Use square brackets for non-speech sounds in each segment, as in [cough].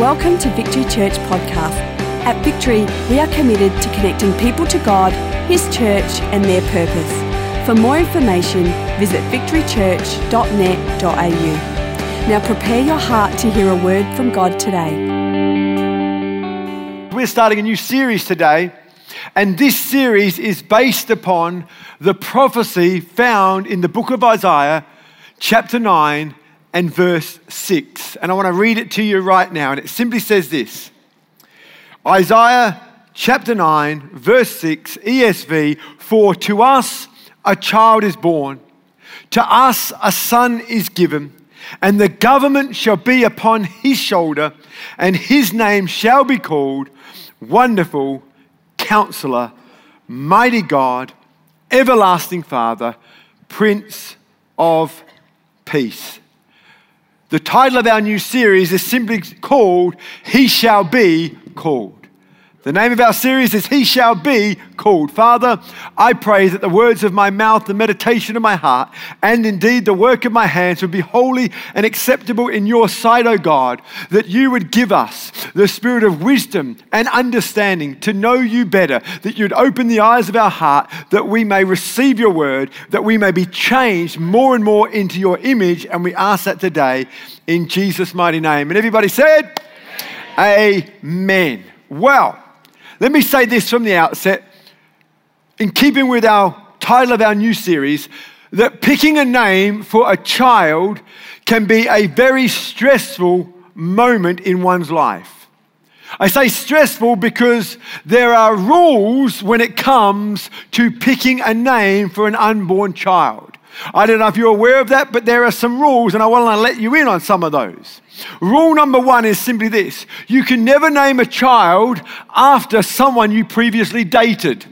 Welcome to Victory Church Podcast. At Victory, we are committed to connecting people to God, His church, and their purpose. For more information, visit victorychurch.net.au. Now prepare your heart to hear a word from God today. We're starting a new series today, and this series is based upon the prophecy found in the book of Isaiah, chapter 9 and verse 6. And I want to read it to you right now, and it simply says this Isaiah chapter 9, verse 6, ESV For to us a child is born, to us a son is given and the government shall be upon his shoulder, and his name shall be called Wonderful Counselor, Mighty God, Everlasting Father, Prince of Peace. The title of our new series is simply called He Shall Be Called. The name of our series is He Shall Be Called. Father, I pray that the words of my mouth, the meditation of my heart, and indeed the work of my hands would be holy and acceptable in your sight, O God, that you would give us the spirit of wisdom and understanding to know you better, that you'd open the eyes of our heart, that we may receive your word, that we may be changed more and more into your image. And we ask that today in Jesus' mighty name. And everybody said, Amen. Amen. Well, let me say this from the outset, in keeping with our title of our new series, that picking a name for a child can be a very stressful moment in one's life. I say stressful because there are rules when it comes to picking a name for an unborn child. I don't know if you're aware of that, but there are some rules, and I want to let you in on some of those. Rule number one is simply this you can never name a child after someone you previously dated.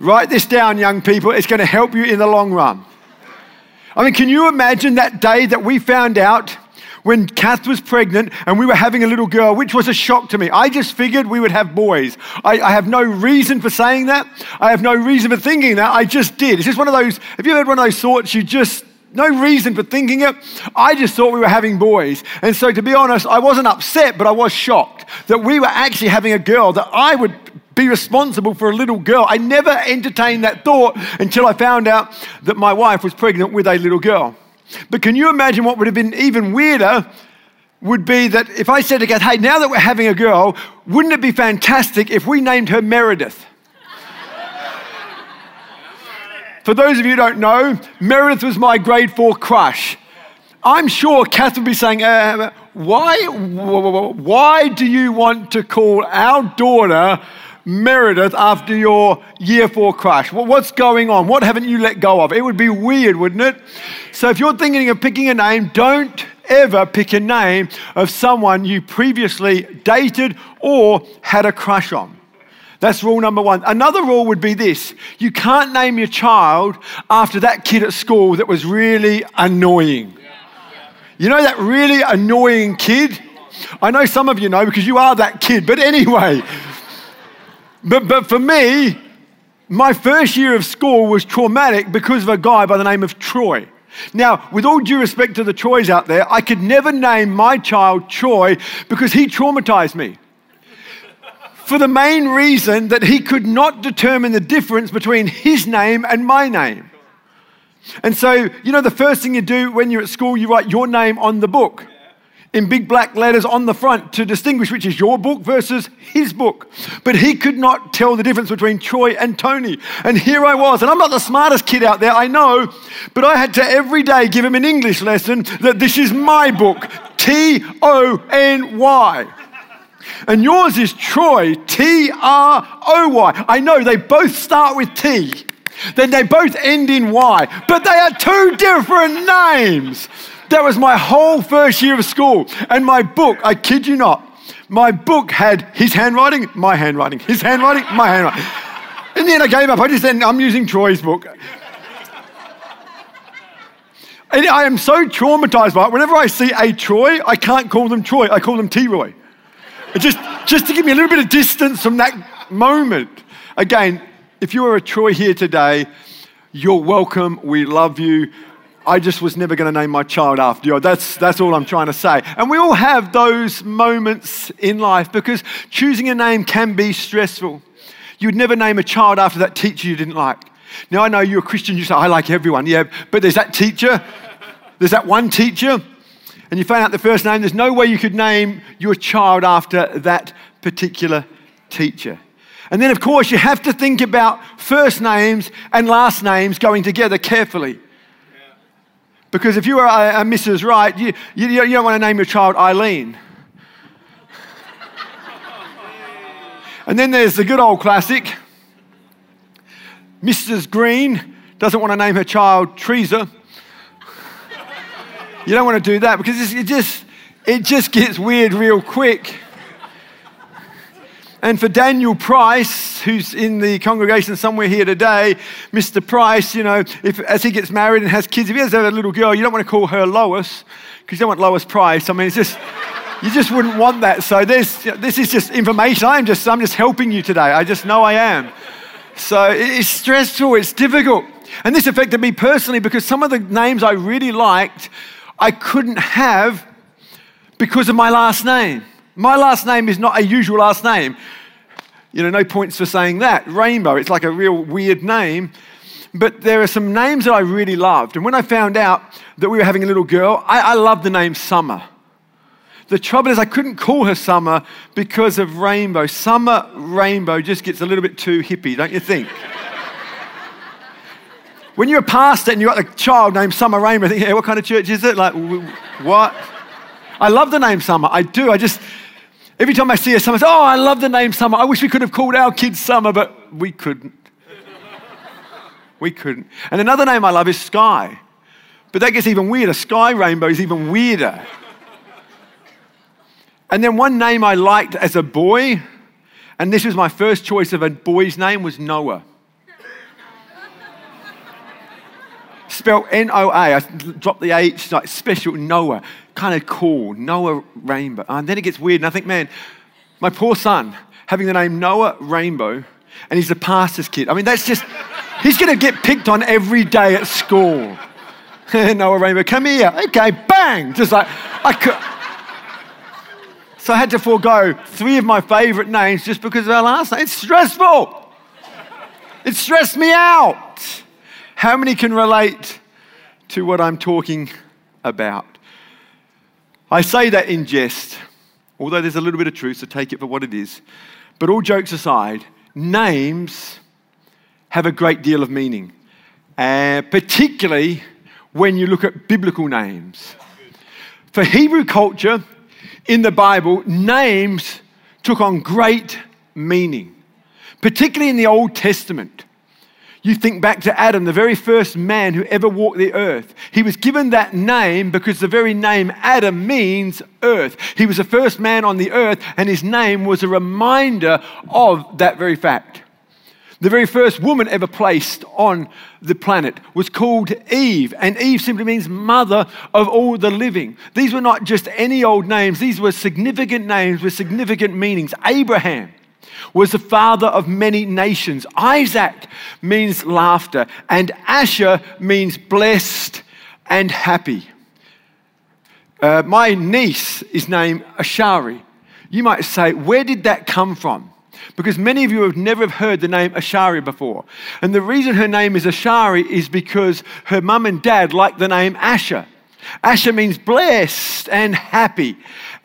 Write this down, young people. It's going to help you in the long run. I mean, can you imagine that day that we found out when Kath was pregnant and we were having a little girl, which was a shock to me. I just figured we would have boys. I, I, have no reason for saying that. I have no reason for thinking that. I just did. It's just one of those, have you ever had one of those thoughts you just, no reason for thinking it? I just thought we were having boys. And so to be honest, I wasn't upset, but I was shocked that we were actually having a girl that I would be responsible for a little girl. I never entertained that thought until I found out that my wife was pregnant with a little girl. But can you imagine what would have been even weirder? Would be that if I said to Kath, hey, now that we're having a girl, wouldn't it be fantastic if we named her Meredith? For those of you who don't know, Meredith was my grade four crush. I'm sure Kath would be saying, uh, why, why do you want to call our daughter Meredith after your year four crush? What's going on? What haven't you let go of? It would be weird, wouldn't it? So if you're thinking of picking a name, don't ever pick a name of someone you previously dated or had a crush on. That's rule number one. Another rule would be this you can't name your child after that kid at school that was really annoying. You know that really annoying kid? I know some of you know because you are that kid, but anyway. But, but for me, my first year of school was traumatic because of a guy by the name of Troy. Now, with all due respect to the Troys out there, I could never name my child Troy because he traumatized me. For the main reason that he could not determine the difference between his name and my name. And so, you know, the first thing you do when you're at school, you write your name on the book in big black letters on the front to distinguish which is your book versus his book. But he could not tell the difference between Troy and Tony. And here I was, and I'm not the smartest kid out there, I know, but I had to every day give him an English lesson that this is my book, T O N Y. And yours is Troy, T R O Y. I know they both start with T, then they both end in Y, but they are two different names. That was my whole first year of school. And my book, I kid you not, my book had his handwriting, my handwriting, his handwriting, my handwriting. In the end, I gave up. I just said, I'm using Troy's book. And I am so traumatized by it. Whenever I see a Troy, I can't call them Troy. I call them T Roy. Just, just to give me a little bit of distance from that moment. Again, if you are a Troy here today, you're welcome. We love you. I just was never going to name my child after you. That's, that's all I'm trying to say. And we all have those moments in life because choosing a name can be stressful. You'd never name a child after that teacher you didn't like. Now, I know you're a Christian, you say, I like everyone. Yeah, but there's that teacher, there's that one teacher, and you find out the first name. There's no way you could name your child after that particular teacher. And then, of course, you have to think about first names and last names going together carefully. Because if you are a, a Mrs. Right, you, you, you don't want to name your child Eileen. and then there's the good old classic Mrs. Green doesn't want to name her child Teresa. you don't want to do that because it just, it just gets weird real quick. And for Daniel Price, who's in the congregation somewhere here today, Mr. Price, you know, if, as he gets married and has kids, if he has a little girl, you don't want to call her Lois because you don't want Lois Price. I mean, it's just, [laughs] you just wouldn't want that. So this, this is just information. I'm just, I'm just helping you today. I just know I am. So it's stressful, it's difficult. And this affected me personally because some of the names I really liked, I couldn't have because of my last name. My last name is not a usual last name. You know, no points for saying that. Rainbow, it's like a real weird name. But there are some names that I really loved. And when I found out that we were having a little girl, I, I loved the name Summer. The trouble is, I couldn't call her Summer because of Rainbow. Summer Rainbow just gets a little bit too hippie, don't you think? [laughs] when you're a pastor and you've got a child named Summer Rainbow, I think, hey, what kind of church is it? Like, what? I love the name Summer. I do. I just, Every time I see a summer, I say, Oh, I love the name Summer. I wish we could have called our kids Summer, but we couldn't. we couldn't. And another name I love is Sky. But that gets even weirder. Sky Rainbow is even weirder. And then one name I liked as a boy, and this was my first choice of a boy's name, was Noah. Spelled N O A. I dropped the H, like special Noah kind of cool, Noah Rainbow. And then it gets weird, and I think, man, my poor son having the name Noah Rainbow, and he's a pastor's kid. I mean, that's just, he's going to get picked on every day at school. [laughs] Noah Rainbow, come here. Okay, bang. Just like, I could. So I had to forego three of my favorite names just because of our last name. It's stressful. It stressed me out. How many can relate to what I'm talking about? I say that in jest, although there's a little bit of truth, so take it for what it is. But all jokes aside, names have a great deal of meaning, uh, particularly when you look at biblical names. For Hebrew culture in the Bible, names took on great meaning, particularly in the Old Testament. You think back to Adam, the very first man who ever walked the earth. He was given that name because the very name Adam means earth. He was the first man on the earth, and his name was a reminder of that very fact. The very first woman ever placed on the planet was called Eve, and Eve simply means mother of all the living. These were not just any old names, these were significant names with significant meanings. Abraham was the father of many nations. Isaac means laughter, and Asher means blessed and happy. Uh, my niece is named Ashari. You might say, where did that come from? Because many of you have never heard the name Ashari before. And the reason her name is Ashari is because her mum and dad like the name Asher. Asher means blessed and happy.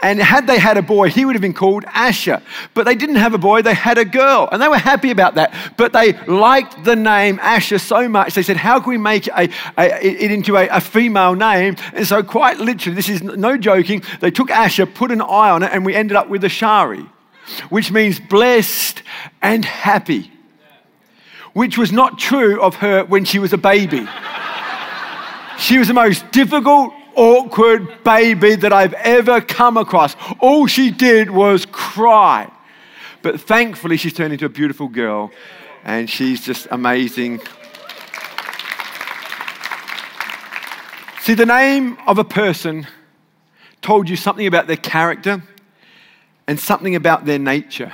And had they had a boy, he would have been called Asher. But they didn't have a boy, they had a girl. And they were happy about that. But they liked the name Asher so much, they said, How can we make a, a, it into a, a female name? And so, quite literally, this is no joking, they took Asher, put an eye on it, and we ended up with Ashari, which means blessed and happy, which was not true of her when she was a baby. She was the most difficult, awkward baby that I've ever come across. All she did was cry. But thankfully, she's turned into a beautiful girl and she's just amazing. See, the name of a person told you something about their character and something about their nature.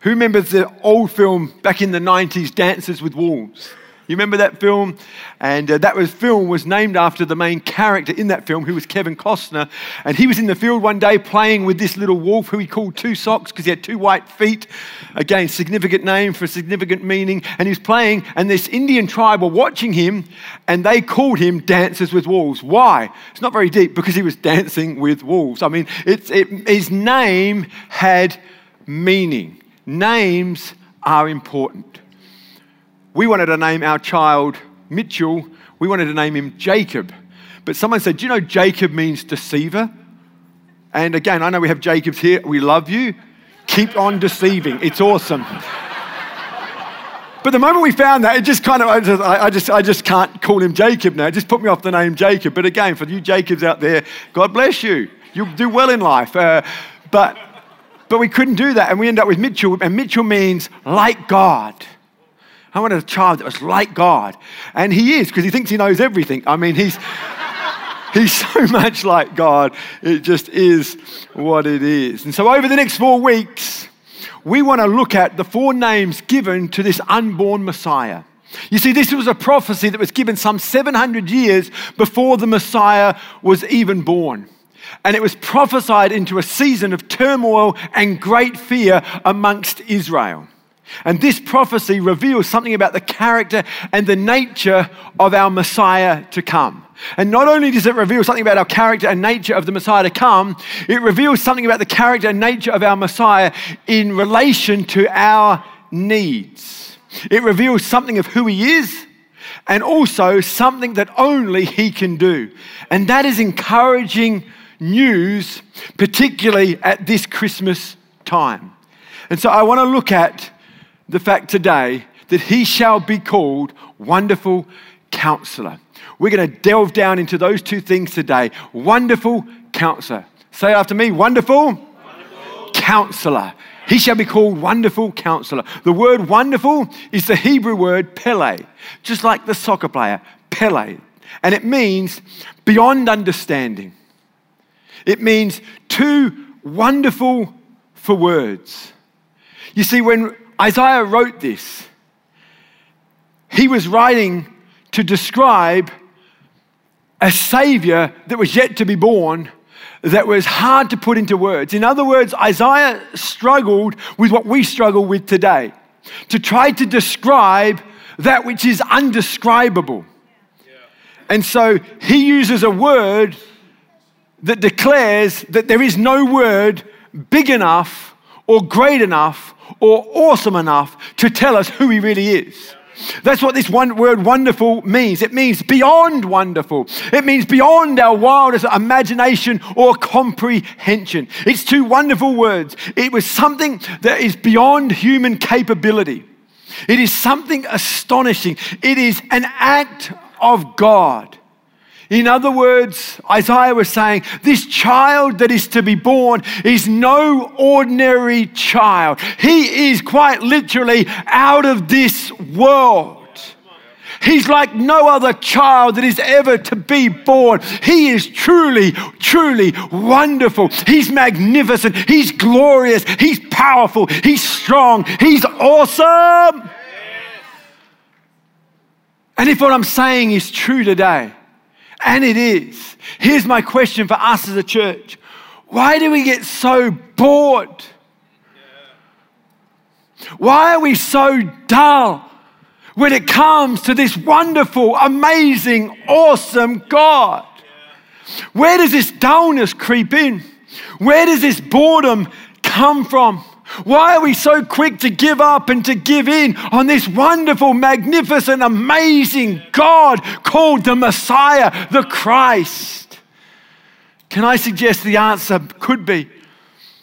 Who remembers the old film back in the 90s, Dances with Wolves? You remember that film? And uh, that was film was named after the main character in that film, who was Kevin Costner. And he was in the field one day playing with this little wolf who he called Two Socks because he had two white feet. Again, significant name for significant meaning. And he was playing, and this Indian tribe were watching him, and they called him Dancers with Wolves. Why? It's not very deep because he was dancing with wolves. I mean, it, his name had meaning. Names are important. We wanted to name our child Mitchell, we wanted to name him Jacob. But someone said, Do you know Jacob means deceiver? And again, I know we have Jacobs here. We love you. Keep on deceiving. It's awesome. But the moment we found that, it just kind of, I just, I just, I just can't call him Jacob now. It just put me off the name Jacob. But again, for you Jacobs out there, God bless you. You'll do well in life. Uh, but, but we couldn't do that. And we end up with Mitchell. And Mitchell means like God. I wanted a child that was like God. And he is, because he thinks he knows everything. I mean, he's, [laughs] he's so [laughs] much like God. It just is what it is. And so over the next four weeks, we want to look at the four names given to this unborn Messiah. You see, this was a prophecy that was given some 700 years before the Messiah was even born. And it was prophesied into a season of turmoil and great fear amongst Israel. And this prophecy reveals something about the character and the nature of our Messiah to come. And not only does it reveal something about our character and nature of the Messiah to come, it reveals something about the character and nature of our Messiah in relation to our needs. It reveals something of who he is and also something that only he can do. And that is encouraging news, particularly at this Christmas time. And so I want to look at the fact today that he shall be called Wonderful Counselor. We're going to delve down into those two things today. Wonderful Counselor. Say after me, Wonderful, wonderful. Counselor. He shall be called Wonderful Counselor. The word wonderful is the Hebrew word Pele, just like the soccer player, Pele. And it means beyond understanding. It means too wonderful for words. You see, when Isaiah wrote this. He was writing to describe a Savior that was yet to be born that was hard to put into words. In other words, Isaiah struggled with what we struggle with today to try to describe that which is undescribable. And so he uses a word that declares that there is no word big enough or great enough or awesome enough to tell us who he really is. That's what this one word wonderful means. It means beyond wonderful. It means beyond our wildest imagination or comprehension. It's two wonderful words. It was something that is beyond human capability. It is something astonishing. It is an act of God. In other words, Isaiah was saying, This child that is to be born is no ordinary child. He is quite literally out of this world. He's like no other child that is ever to be born. He is truly, truly wonderful. He's magnificent. He's glorious. He's powerful. He's strong. He's awesome. And if what I'm saying is true today, and it is. Here's my question for us as a church why do we get so bored? Why are we so dull when it comes to this wonderful, amazing, awesome God? Where does this dullness creep in? Where does this boredom come from? Why are we so quick to give up and to give in on this wonderful, magnificent, amazing God called the Messiah, the Christ? Can I suggest the answer could be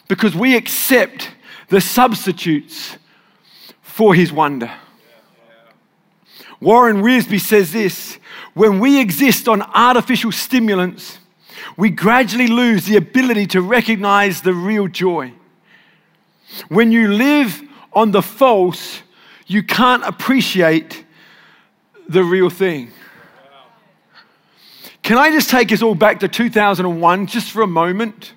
because we accept the substitutes for his wonder. Warren Wiersbe says this when we exist on artificial stimulants, we gradually lose the ability to recognize the real joy. When you live on the false, you can't appreciate the real thing. Can I just take us all back to 2001 just for a moment?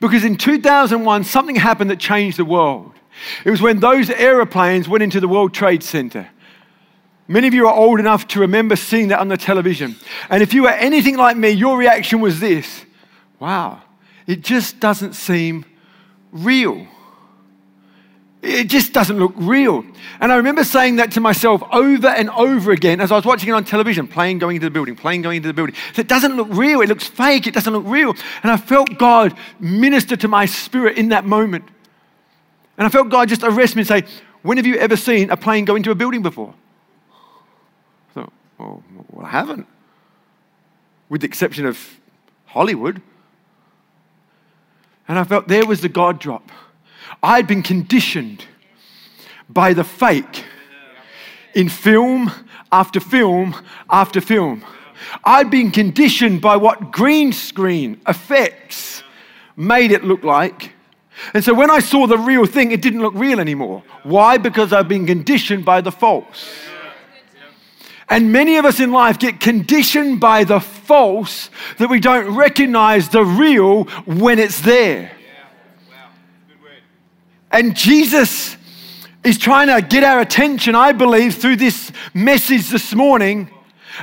Because in 2001, something happened that changed the world. It was when those aeroplanes went into the World Trade Center. Many of you are old enough to remember seeing that on the television. And if you were anything like me, your reaction was this wow, it just doesn't seem real. It just doesn't look real. And I remember saying that to myself over and over again as I was watching it on television, plane going into the building, plane going into the building. It doesn't look real. It looks fake. It doesn't look real. And I felt God minister to my spirit in that moment. And I felt God just arrest me and say, When have you ever seen a plane go into a building before? I thought, Well, well I haven't. With the exception of Hollywood. And I felt there was the God drop. I'd been conditioned by the fake in film after film after film. I'd been conditioned by what green screen effects made it look like. And so when I saw the real thing, it didn't look real anymore. Why? Because I've been conditioned by the false. And many of us in life get conditioned by the false that we don't recognize the real when it's there. And Jesus is trying to get our attention, I believe, through this message this morning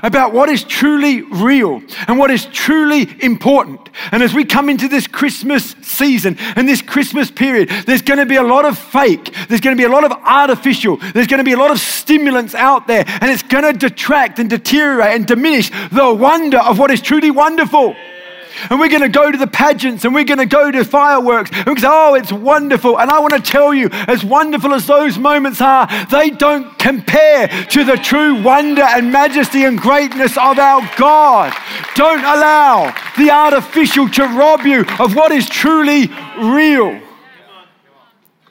about what is truly real and what is truly important. And as we come into this Christmas season and this Christmas period, there's going to be a lot of fake, there's going to be a lot of artificial, there's going to be a lot of stimulants out there, and it's going to detract and deteriorate and diminish the wonder of what is truly wonderful and we're going to go to the pageants and we're going to go to fireworks. Say, oh, it's wonderful. And I want to tell you, as wonderful as those moments are, they don't compare to the true wonder and majesty and greatness of our God. Don't allow the artificial to rob you of what is truly real.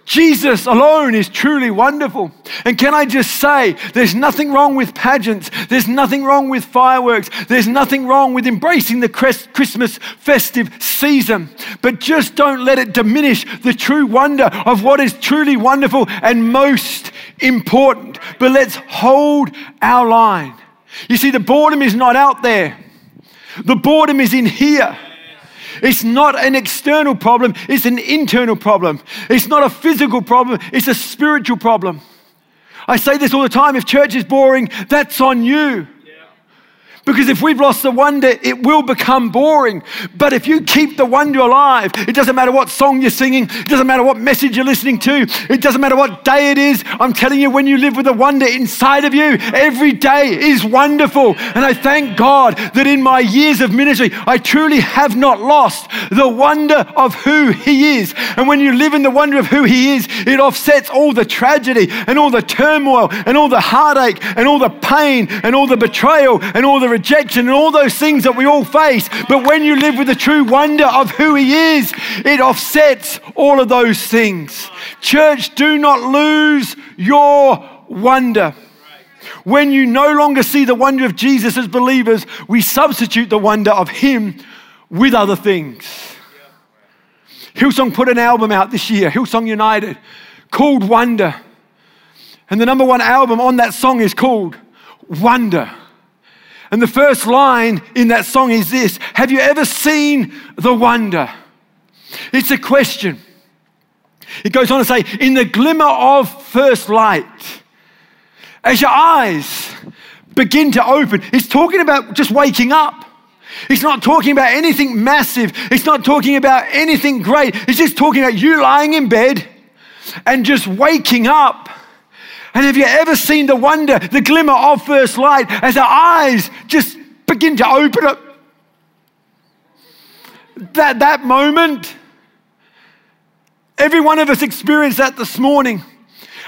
Jesus alone is truly wonderful. And can I just say, there's nothing wrong with pageants, there's nothing wrong with fireworks, there's nothing wrong with embracing the Christmas festive season. But just don't let it diminish the true wonder of what is truly wonderful and most important. But let's hold our line. You see, the boredom is not out there, the boredom is in here. It's not an external problem, it's an internal problem. It's not a physical problem, it's a spiritual problem. I say this all the time if church is boring, that's on you. Because if we've lost the wonder, it will become boring. But if you keep the wonder alive, it doesn't matter what song you're singing, it doesn't matter what message you're listening to, it doesn't matter what day it is. I'm telling you, when you live with the wonder inside of you, every day is wonderful. And I thank God that in my years of ministry, I truly have not lost the wonder of who He is. And when you live in the wonder of who He is, it offsets all the tragedy and all the turmoil and all the heartache and all the pain and all the betrayal and all the rejection and all those things that we all face. But when you live with the true wonder of who He is, it offsets all of those things. Church, do not lose your wonder. When you no longer see the wonder of Jesus as believers, we substitute the wonder of Him with other things. Hillsong put an album out this year, Hillsong United, called Wonder. And the number one album on that song is called Wonder. And the first line in that song is this Have you ever seen the wonder? It's a question. It goes on to say, In the glimmer of first light, as your eyes begin to open, it's talking about just waking up. It's not talking about anything massive. It's not talking about anything great. It's just talking about you lying in bed and just waking up and have you ever seen the wonder, the glimmer of first light as our eyes just begin to open up? That, that moment, every one of us experienced that this morning.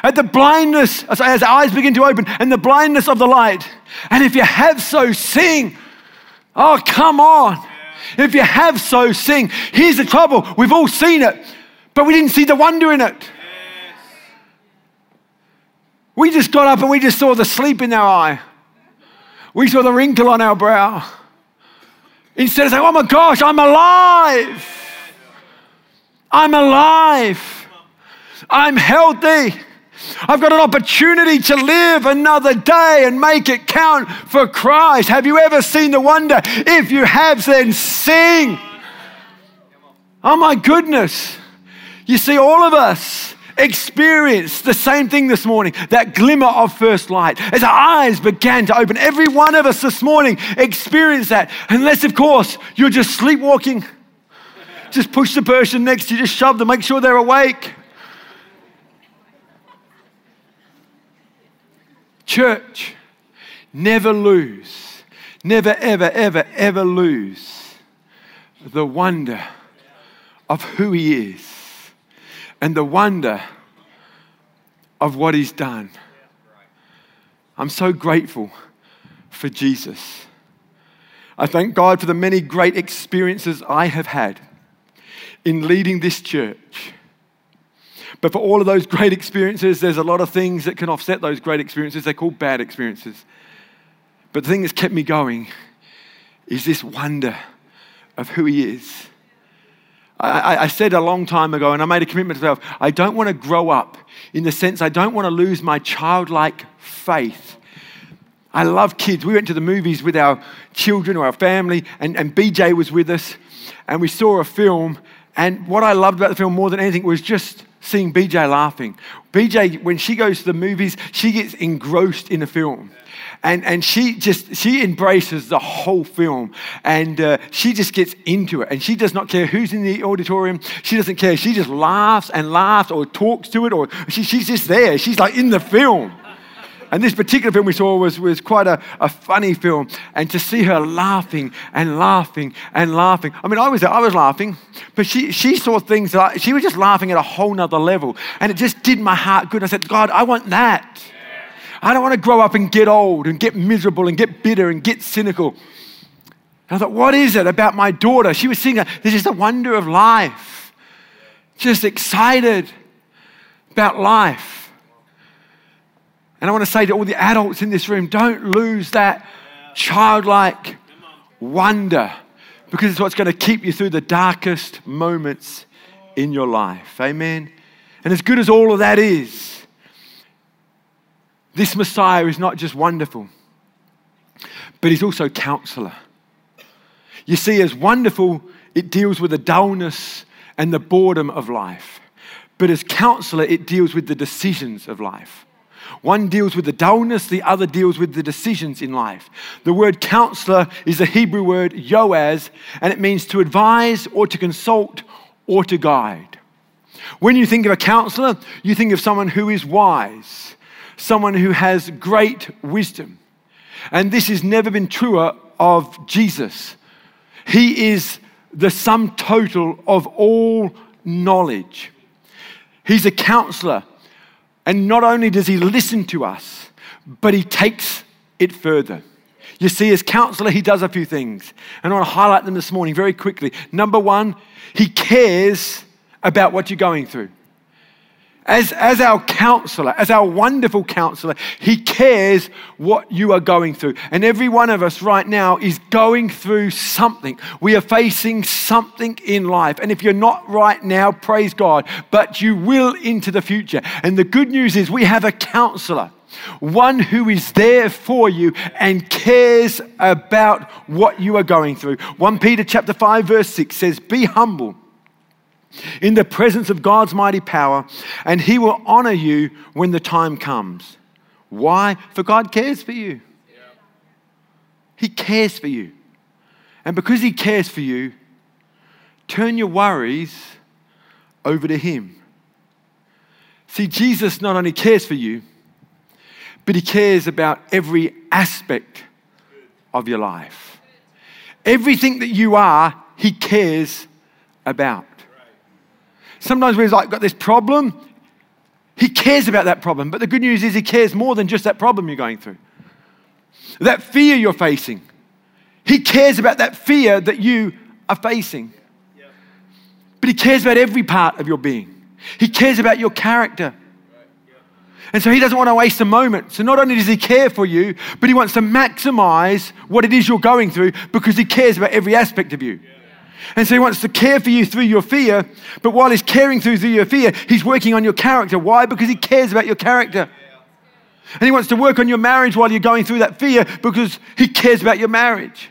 At the blindness, as our eyes begin to open, and the blindness of the light. And if you have so, sing. Oh, come on. If you have so, sing. Here's the trouble we've all seen it, but we didn't see the wonder in it. We just got up and we just saw the sleep in our eye. We saw the wrinkle on our brow. Instead of saying, oh my gosh, I'm alive. I'm alive. I'm healthy. I've got an opportunity to live another day and make it count for Christ. Have you ever seen the wonder? If you have, then sing. Oh my goodness. You see, all of us experienced the same thing this morning that glimmer of first light. As our eyes began to open, every one of us this morning experienced that. Unless, of course, you're just sleepwalking. Just push the person next to you, just shove them, make sure they're awake. Church, never lose, never, ever, ever, ever lose the wonder of who He is and the wonder of what He's done. I'm so grateful for Jesus. I thank God for the many great experiences I have had in leading this church. But for all of those great experiences, there's a lot of things that can offset those great experiences. They're called bad experiences. But the thing that's kept me going is this wonder of who He is. I, I, said a long time ago, and I made a commitment to myself I don't want to grow up in the sense I don't want to lose my childlike faith. I love kids. We went to the movies with our children or our family, and, and BJ was with us, and we saw a film. And what I loved about the film more than anything was just seeing BJ laughing. BJ, when she goes to the movies, she gets engrossed in the film. And, and she just, she embraces the whole film and uh, she just gets into it. And she does not care who's in the auditorium. She doesn't care. She just laughs and laughs or talks to it or she, she's just there. She's like in the film. And this particular film we saw was, was quite a, a funny film. And to see her laughing and laughing and laughing. I mean, I was, I was laughing, but she, she saw things like, she was just laughing at a whole nother level. And it just did my heart good. I said, God, I want that. I don't want to grow up and get old and get miserable and get bitter and get cynical. And I thought, what is it about my daughter? She was singing, this is a wonder of life. Just excited about life. And I want to say to all the adults in this room don't lose that childlike wonder because it's what's going to keep you through the darkest moments in your life. Amen. And as good as all of that is, this Messiah is not just wonderful, but he's also counselor. You see, as wonderful, it deals with the dullness and the boredom of life. But as counselor, it deals with the decisions of life. One deals with the dullness, the other deals with the decisions in life. The word counselor is the Hebrew word yoaz, and it means to advise or to consult or to guide. When you think of a counselor, you think of someone who is wise, someone who has great wisdom. And this has never been truer of Jesus. He is the sum total of all knowledge. He's a counselor and not only does he listen to us, but he takes it further. You see, as counselor, he does a few things. And I want to highlight them this morning very quickly. Number one, he cares about what you're going through. As, as our counselor, as our wonderful counselor, he cares what you are going through. And every one of us right now is going through something. We are facing something in life. And if you're not right now, praise God, but you will into the future. And the good news is we have a counselor one who is there for you and cares about what you are going through. 1 Peter chapter 5 verse 6 says, "Be humble in the presence of God's mighty power, and He will honor you when the time comes. Why? For God cares for you. He cares for you. And because He cares for you, turn your worries over to Him. See, Jesus not only cares for you, but He cares about every aspect of your life. Everything that you are, He cares about. Sometimes we've like got this problem. He cares about that problem. But the good news is he cares more than just that problem you're going through. That fear you're facing. He cares about that fear that you are facing. But he cares about every part of your being. He cares about your character. And so he doesn't want to waste a moment. So not only does he care for you, but he wants to maximize what it is you're going through because he cares about every aspect of you. Yeah. And so he wants to care for you through your fear, but while he's caring through, your fear, he's working on your character. Why? Because he cares about your character. And he wants to work on your marriage while you're going through that fear because he cares about your marriage.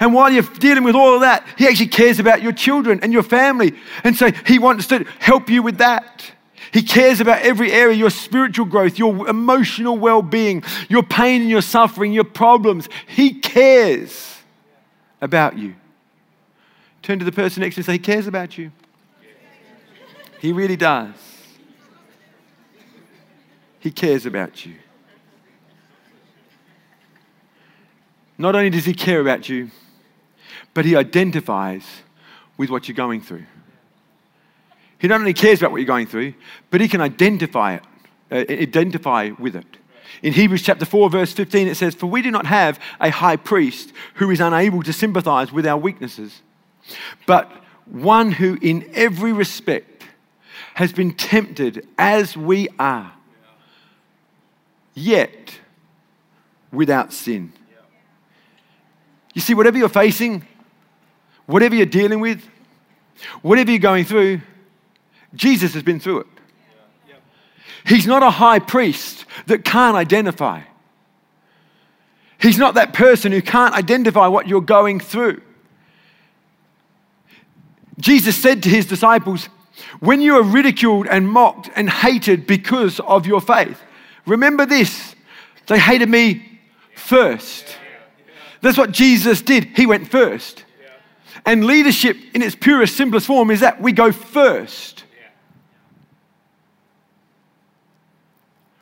And while you're dealing with all of that, he actually cares about your children and your family. And so he wants to help you with that. He cares about every area your spiritual growth, your emotional well being, your pain and your suffering, your problems. He cares about you. Turn to the person next to you and say, He cares about you. He really does. He cares about you. Not only does He care about you, but He identifies with what you're going through. He not only cares about what you're going through, but he can identify it, uh, identify with it. In Hebrews chapter 4, verse 15, it says, For we do not have a high priest who is unable to sympathize with our weaknesses, but one who in every respect has been tempted as we are, yet without sin. You see, whatever you're facing, whatever you're dealing with, whatever you're going through, Jesus has been through it. He's not a high priest that can't identify. He's not that person who can't identify what you're going through. Jesus said to his disciples, When you are ridiculed and mocked and hated because of your faith, remember this they hated me first. That's what Jesus did. He went first. And leadership, in its purest, simplest form, is that we go first.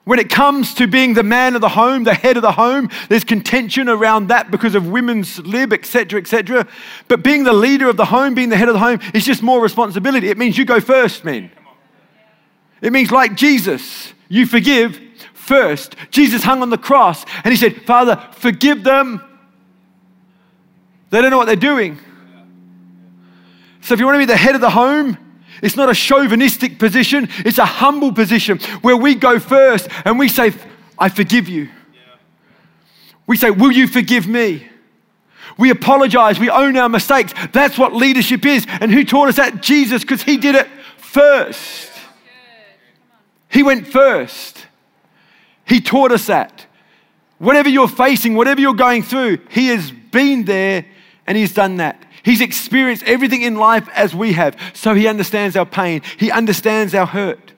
When it comes to being the man of the home, the head of the home, there's contention around that because of women's lib, etc., etc. But being the leader of the home, being the head of the home, is just more responsibility. It means you go first, men. It means, like Jesus, you forgive first. Jesus hung on the cross and he said, Father, forgive them. They don't know what they're doing. So if you want to be the head of the home, it's not a chauvinistic position, it's a humble position where we go first and we say, I forgive you. We say, Will you forgive me? We apologize, we own our mistakes. That's what leadership is. And who taught us that? Jesus, because he did it first. He went first. He taught us that. Whatever you're facing, whatever you're going through, he has been there and he's done that. He's experienced everything in life as we have, so he understands our pain, he understands our hurt.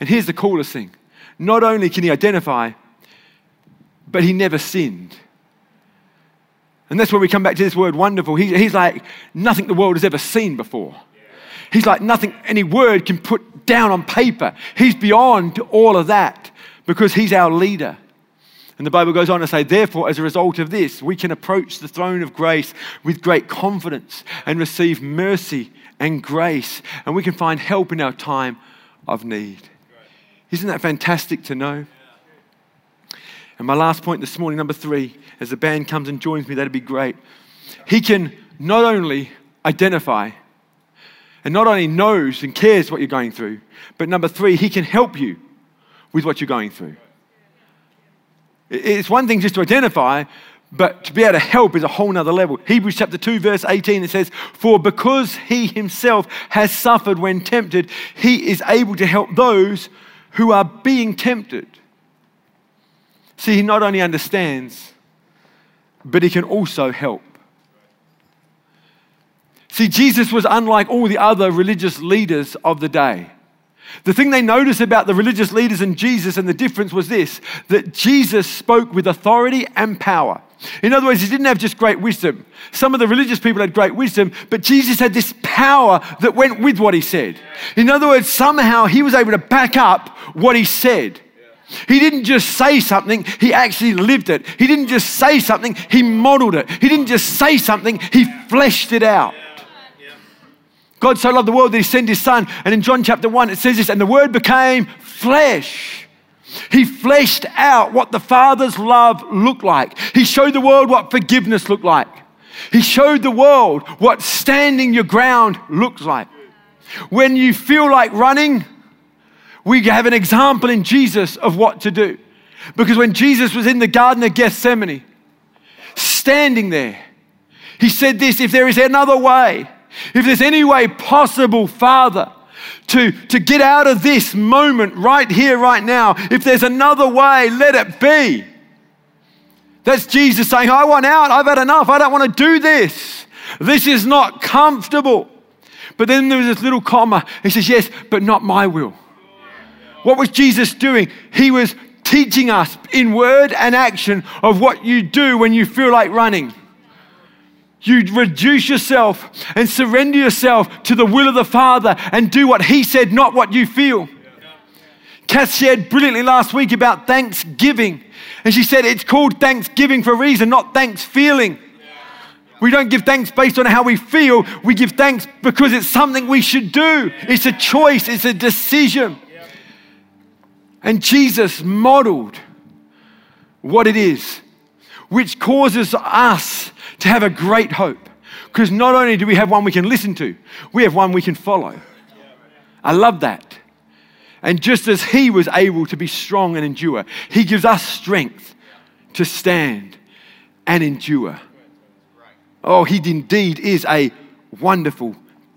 And here's the coolest thing not only can he identify, but he never sinned. And that's where we come back to this word wonderful. He, he's like nothing the world has ever seen before. He's like nothing any word can put down on paper. He's beyond all of that because he's our leader. And the Bible goes on to say, therefore, as a result of this, we can approach the throne of grace with great confidence and receive mercy and grace, and we can find help in our time of need. Isn't that fantastic to know? And my last point this morning, number three, as the band comes and joins me, that'd be great. He can not only identify and not only knows and cares what you're going through, but number three, he can help you with what you're going through. It's one thing just to identify, but to be able to help is a whole nother level. Hebrews chapter 2, verse 18, it says, For because he himself has suffered when tempted, he is able to help those who are being tempted. See, he not only understands, but he can also help. See, Jesus was unlike all the other religious leaders of the day. The thing they noticed about the religious leaders and Jesus and the difference was this that Jesus spoke with authority and power. In other words, he didn't have just great wisdom. Some of the religious people had great wisdom, but Jesus had this power that went with what he said. In other words, somehow he was able to back up what he said. He didn't just say something, he actually lived it. He didn't just say something, he modeled it. He didn't just say something, he fleshed it out. God so loved the world that he sent his son. And in John chapter 1, it says this, and the word became flesh. He fleshed out what the Father's love looked like. He showed the world what forgiveness looked like. He showed the world what standing your ground looks like. When you feel like running, we have an example in Jesus of what to do. Because when Jesus was in the Garden of Gethsemane, standing there, he said this if there is another way, if there's any way possible, Father, to, to get out of this moment right here, right now, if there's another way, let it be. That's Jesus saying, I want out. I've had enough. I don't want to do this. This is not comfortable. But then there's this little comma. He says, Yes, but not my will. What was Jesus doing? He was teaching us in word and action of what you do when you feel like running. You reduce yourself and surrender yourself to the will of the Father and do what He said, not what you feel. Kath shared brilliantly last week about thanksgiving. And she said it's called thanksgiving for a reason, not thanks feeling. We don't give thanks based on how we feel. We give thanks because it's something we should do. It's a choice, it's a decision. And Jesus modeled what it is, which causes us to have a great hope. Because not only do we have one we can listen to, we have one we can follow. I love that. And just as he was able to be strong and endure, he gives us strength to stand and endure. Oh, he indeed is a wonderful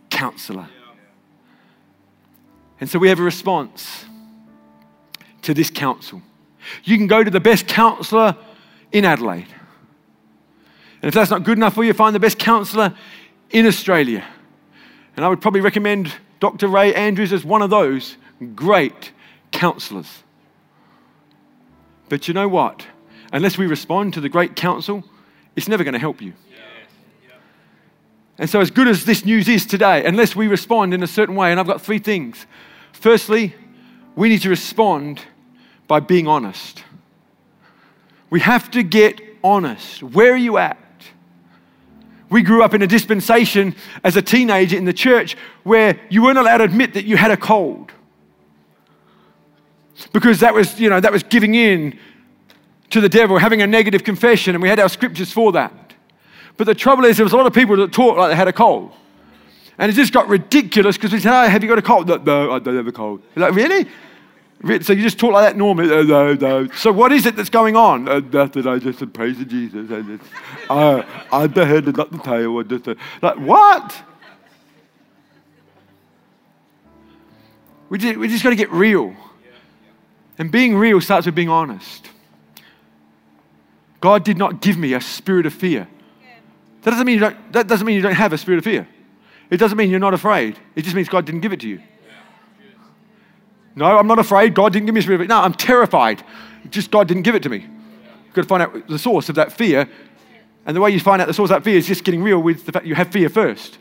counselor. And so we have a response to this counsel. You can go to the best counselor in Adelaide. And if that's not good enough for you, find the best counselor in Australia. And I would probably recommend Dr. Ray Andrews as one of those great counselors. But you know what? Unless we respond to the great counsel, it's never going to help you. And so, as good as this news is today, unless we respond in a certain way, and I've got three things. Firstly, we need to respond by being honest. We have to get honest. Where are you at? We grew up in a dispensation as a teenager in the church where you weren't allowed to admit that you had a cold. Because that was, you know, that was giving in to the devil, having a negative confession, and we had our scriptures for that. But the trouble is, there was a lot of people that talked like they had a cold. And it just got ridiculous because we said, Oh, have you got a cold? No, no I don't have a cold. Like, really? So you just talk like that normally. Uh, no, no. So what is it that's going on? Uh, nothing. I just said praise to Jesus. And it's, uh, I'm the head and not the tail. And just, uh, like what? We just, we just got to get real. And being real starts with being honest. God did not give me a spirit of fear. That doesn't mean you don't, that doesn't mean you don't have a spirit of fear. It doesn't mean you're not afraid. It just means God didn't give it to you. No, I'm not afraid. God didn't give me a spirit of fear. No, I'm terrified. Just God didn't give it to me. You've got to find out the source of that fear. And the way you find out the source of that fear is just getting real with the fact you have fear first.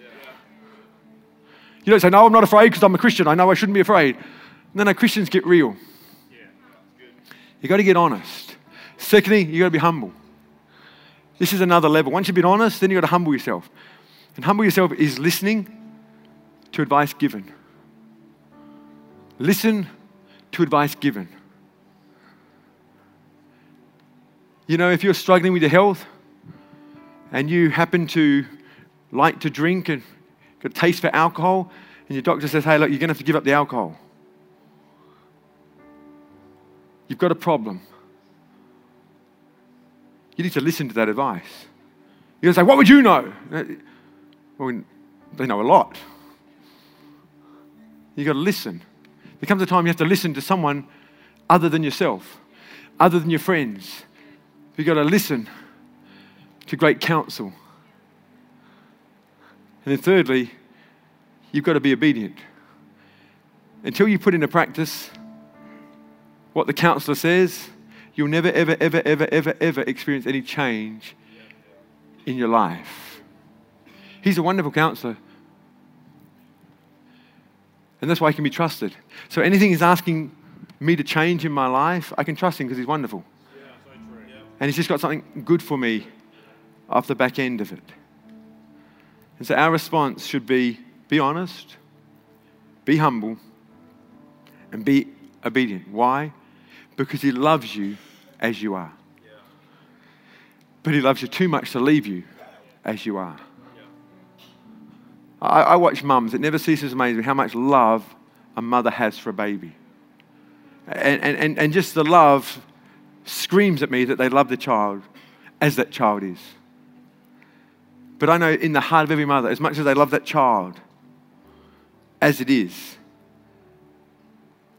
You don't say, No, I'm not afraid because I'm a Christian. I know I shouldn't be afraid. No, no, Christians get real. You've got to get honest. Secondly, you've got to be humble. This is another level. Once you've been honest, then you've got to humble yourself. And humble yourself is listening to advice given. Listen to advice given. You know, if you're struggling with your health and you happen to like to drink and got a taste for alcohol, and your doctor says, hey, look, you're going to have to give up the alcohol. You've got a problem. You need to listen to that advice. You're going to say, what would you know? Uh, well, they know a lot. You've got to listen. There comes a time you have to listen to someone other than yourself, other than your friends. You've got to listen to great counsel. And then, thirdly, you've got to be obedient. Until you put into practice what the counselor says, you'll never, ever, ever, ever, ever, ever experience any change in your life. He's a wonderful counselor. And that's why he can be trusted. So anything he's asking me to change in my life, I can trust him because he's wonderful. Yeah, so yeah. And he's just got something good for me off the back end of it. And so our response should be be honest, be humble, and be obedient. Why? Because he loves you as you are. Yeah. But he loves you too much to leave you as you are. I, I watch mums. It never ceases to amaze me how much love a mother has for a baby. And, and, and just the love screams at me that they love the child as that child is. But I know in the heart of every mother, as much as they love that child as it is,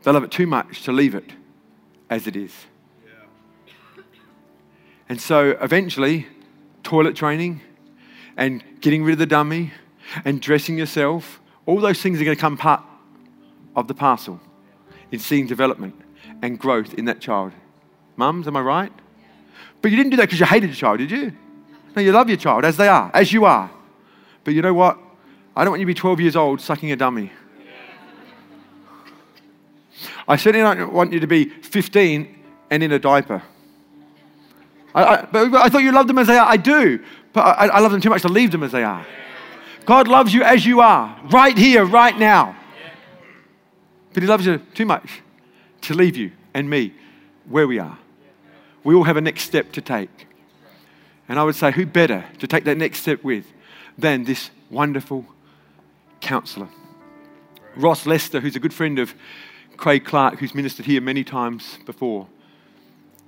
they love it too much to leave it as it is. And so eventually, toilet training and getting rid of the dummy and dressing yourself, all those things are going to come part of the parcel. in seeing development and growth in that child. Mums, am I right? But you didn't do that because you hated your child, did you? No, you love your child as they are, as you are. But you know what? I don't want you to be 12 years old sucking a dummy. I certainly don't want you to be 15 and in a diaper. I, I, but I thought you loved them as they are. I do, but I, I love them too much to leave them as they are. God loves you as you are, right here, right now. But He loves you too much to leave you and me where we are. We all have a next step to take. And I would say, who better to take that next step with than this wonderful counselor? Ross Lester, who's a good friend of Craig Clark, who's ministered here many times before.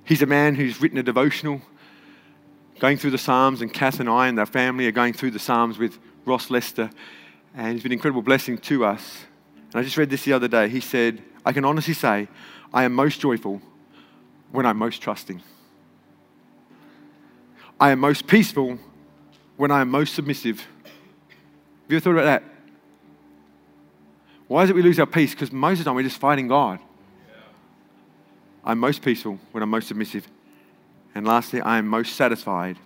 He's a man who's written a devotional going through the Psalms, and Kath and I and our family are going through the Psalms with Ross Lester, and he's been an incredible blessing to us. And I just read this the other day. He said, I can honestly say, I am most joyful when I'm most trusting. I am most peaceful when I am most submissive. Have you ever thought about that? Why is it we lose our peace? Because most of the time we're just fighting God. I'm most peaceful when I'm most submissive. And lastly, I am most satisfied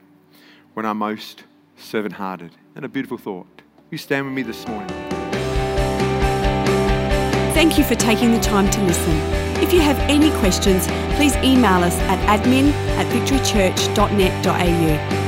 when I'm most servant hearted. And a beautiful thought. You stand with me this morning. Thank you for taking the time to listen. If you have any questions, please email us at admin at victorychurch.net.au.